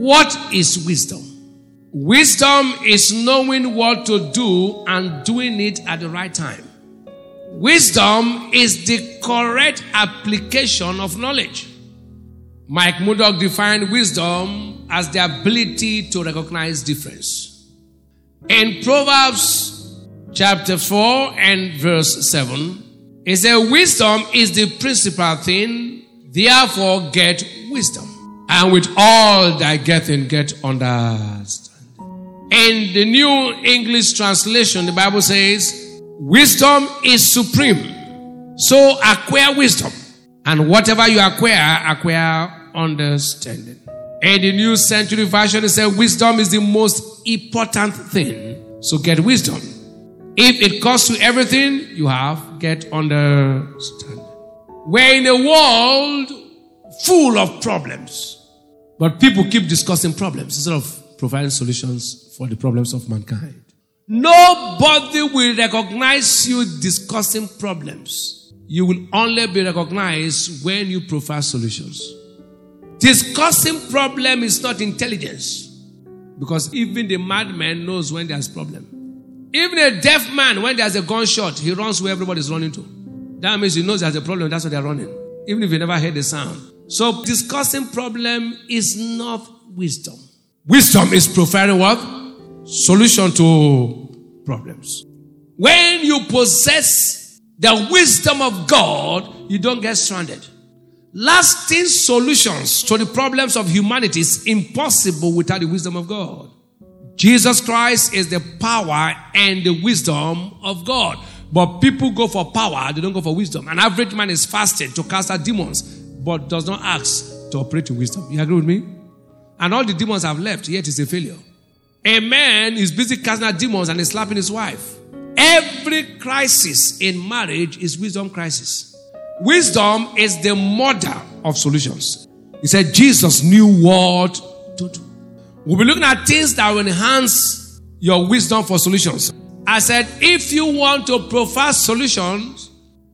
What is wisdom? Wisdom is knowing what to do and doing it at the right time. Wisdom is the correct application of knowledge. Mike Murdock defined wisdom as the ability to recognize difference. In Proverbs chapter 4 and verse 7, it says, Wisdom is the principal thing, therefore get wisdom. And with all thy getting, get understanding. In the New English translation, the Bible says, Wisdom is supreme. So acquire wisdom. And whatever you acquire, acquire understanding. In the New Century Version, it says, Wisdom is the most important thing. So get wisdom. If it costs you everything you have, get understanding. We're in a world full of problems. But people keep discussing problems instead of providing solutions for the problems of mankind. Nobody will recognize you discussing problems. You will only be recognized when you provide solutions. Discussing problem is not intelligence. Because even the madman knows when there's problem. Even a deaf man, when there's a gunshot, he runs where everybody's running to. That means he knows there's a problem, that's why they're running. Even if you never heard the sound. So discussing problem is not wisdom. Wisdom is providing what? Solution to problems. When you possess the wisdom of God, you don't get stranded. Lasting solutions to the problems of humanity is impossible without the wisdom of God. Jesus Christ is the power and the wisdom of God. But people go for power, they don't go for wisdom. An average man is fasting to cast out demons, but does not ask to operate in wisdom. You agree with me? And all the demons have left, yet it's a failure. A man is busy casting out demons and is slapping his wife. Every crisis in marriage is wisdom crisis. Wisdom is the mother of solutions. He said Jesus knew what to do. We'll be looking at things that will enhance your wisdom for solutions. I said, if you want to provide solutions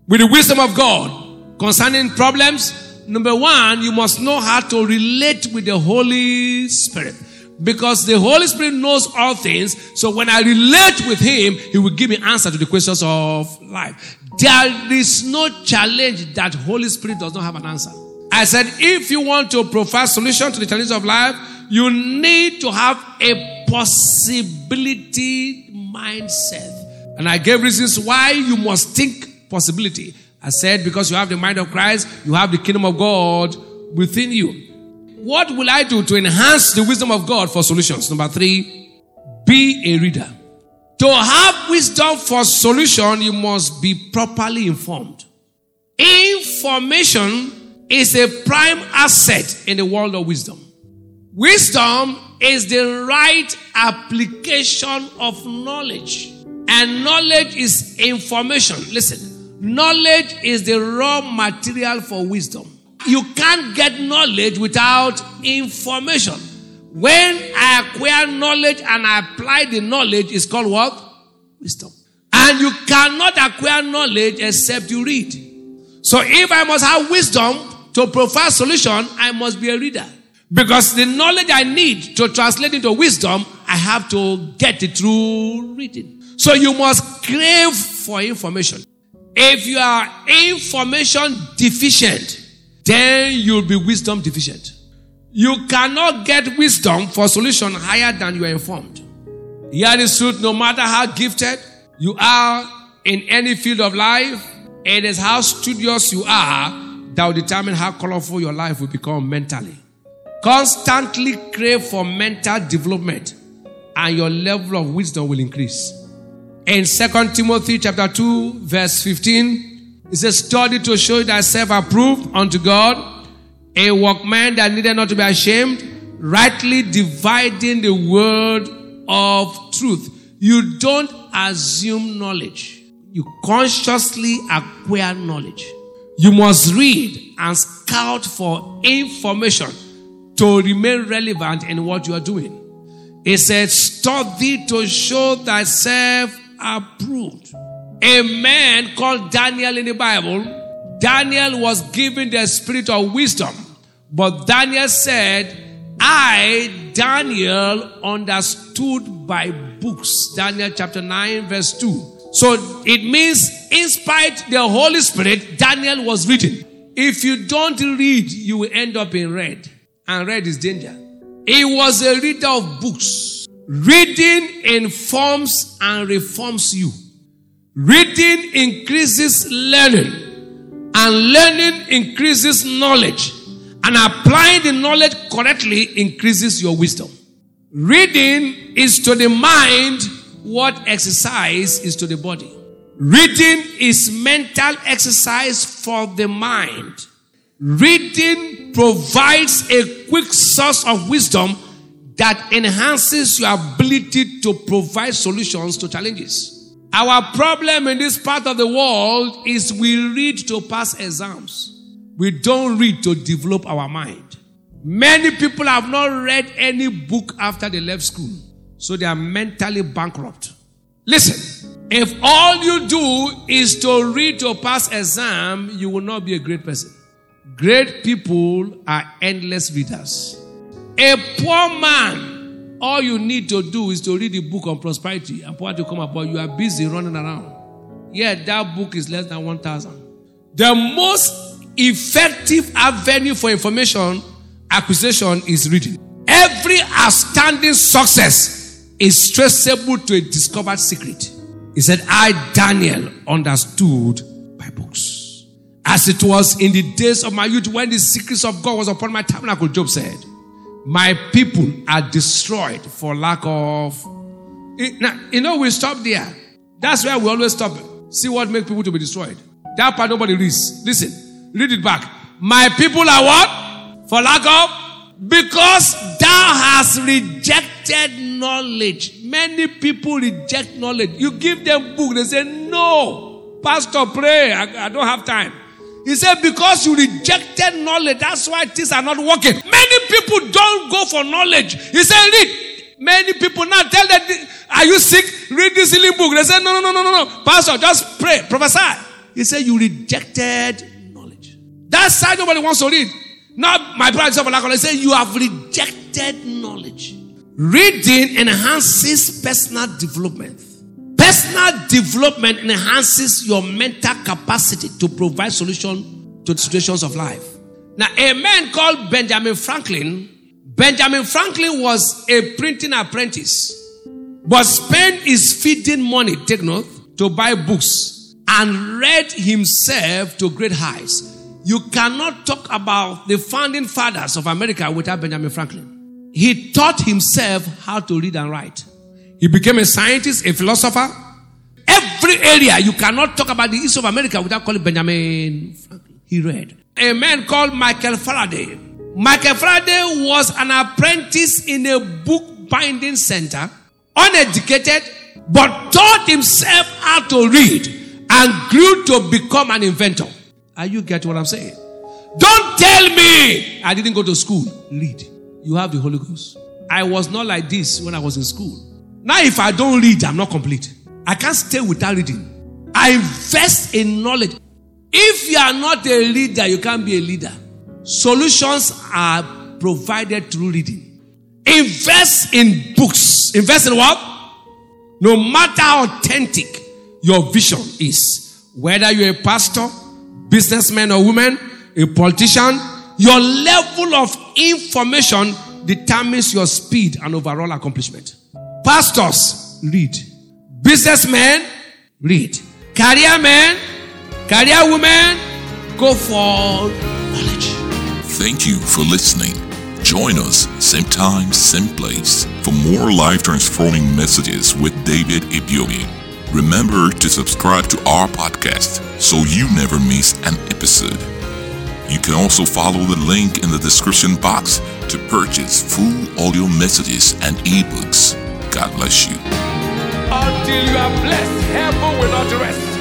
with the wisdom of God concerning problems, number one, you must know how to relate with the Holy Spirit. Because the Holy Spirit knows all things. So when I relate with Him, He will give me answer to the questions of life. There is no challenge that Holy Spirit does not have an answer. I said, if you want to provide solution to the challenges of life, you need to have a possibility mindset. And I gave reasons why you must think possibility. I said, because you have the mind of Christ, you have the kingdom of God within you. What will I do to enhance the wisdom of God for solutions? Number three, be a reader. To have wisdom for solution, you must be properly informed. Information is a prime asset in the world of wisdom. Wisdom is the right application of knowledge. And knowledge is information. Listen, knowledge is the raw material for wisdom. You can't get knowledge without information. When I acquire knowledge and I apply the knowledge, it's called what? Wisdom. And you cannot acquire knowledge except you read. So if I must have wisdom to provide solution, I must be a reader. Because the knowledge I need to translate into wisdom, I have to get it through reading. So you must crave for information. If you are information deficient, then you'll be wisdom deficient. You cannot get wisdom for solution higher than you are informed. Hear the truth, no matter how gifted you are in any field of life, it is how studious you are that will determine how colorful your life will become mentally. Constantly crave for mental development and your level of wisdom will increase. In 2 Timothy chapter 2 verse 15, it says, study to show thyself approved unto God, a workman that needed not to be ashamed, rightly dividing the word of truth. You don't assume knowledge. You consciously acquire knowledge. You must read and scout for information to remain relevant in what you are doing. It said, Study to show thyself approved. A man called Daniel in the Bible, Daniel was given the spirit of wisdom. But Daniel said, I, Daniel, understood by books. Daniel chapter 9, verse 2. So it means, in spite the Holy Spirit, Daniel was reading. If you don't read, you will end up in red. And red is danger. He was a reader of books. Reading informs and reforms you. Reading increases learning. And learning increases knowledge. And applying the knowledge correctly increases your wisdom. Reading is to the mind what exercise is to the body. Reading is mental exercise for the mind. Reading provides a quick source of wisdom that enhances your ability to provide solutions to challenges. Our problem in this part of the world is we read to pass exams. We don't read to develop our mind. Many people have not read any book after they left school, so they are mentally bankrupt. Listen, if all you do is to read to pass exam, you will not be a great person. Great people are endless readers. A poor man, all you need to do is to read the book on prosperity and poverty come about. You are busy running around. Yeah, that book is less than 1,000. The most effective avenue for information acquisition is reading. Every outstanding success is traceable to a discovered secret. He said, I, Daniel, understood by books. As it was in the days of my youth when the secrets of God was upon my tabernacle, Job said, My people are destroyed for lack of. Now, you know, we stop there. That's where we always stop. See what makes people to be destroyed. That part nobody reads. Listen. Read it back. My people are what? For lack of? Because thou hast rejected knowledge. Many people reject knowledge. You give them book, they say, no. Pastor, pray. I, I don't have time. He said, because you rejected knowledge, that's why things are not working. Many people for knowledge. He said, read. Many people now tell them, are you sick? Read this silly book. They say, no, no, no, no, no, no. Pastor, just pray. Prophesy. He said, you rejected knowledge. that side nobody wants to read. Now, my brother I say you have rejected knowledge. Reading enhances personal development. Personal development enhances your mental capacity to provide solution to the situations of life. Now, a man called Benjamin Franklin, Benjamin Franklin was a printing apprentice, but spent his feeding money, take note, to buy books and read himself to great heights. You cannot talk about the founding fathers of America without Benjamin Franklin. He taught himself how to read and write. He became a scientist, a philosopher. Every area, you cannot talk about the East of America without calling Benjamin Franklin. He read. A man called Michael Faraday. Michael Faraday was an apprentice in a book binding center, uneducated, but taught himself how to read and grew to become an inventor. Are you getting what I'm saying? Don't tell me I didn't go to school. Read. You have the Holy Ghost. I was not like this when I was in school. Now, if I don't read, I'm not complete. I can't stay without reading. I invest in knowledge. If you are not a leader, you can't be a leader. Solutions are provided through reading. Invest in books. Invest in what? No matter how authentic your vision is, whether you're a pastor, businessman or woman, a politician, your level of information determines your speed and overall accomplishment. Pastors, read. Businessmen, read. Career men, career women, go for knowledge. Thank you for listening. Join us, same time, same place, for more life transforming messages with David Ibiyeomie. Remember to subscribe to our podcast so you never miss an episode. You can also follow the link in the description box to purchase full audio messages and ebooks. God bless you. Until you are blessed, heaven will not rest.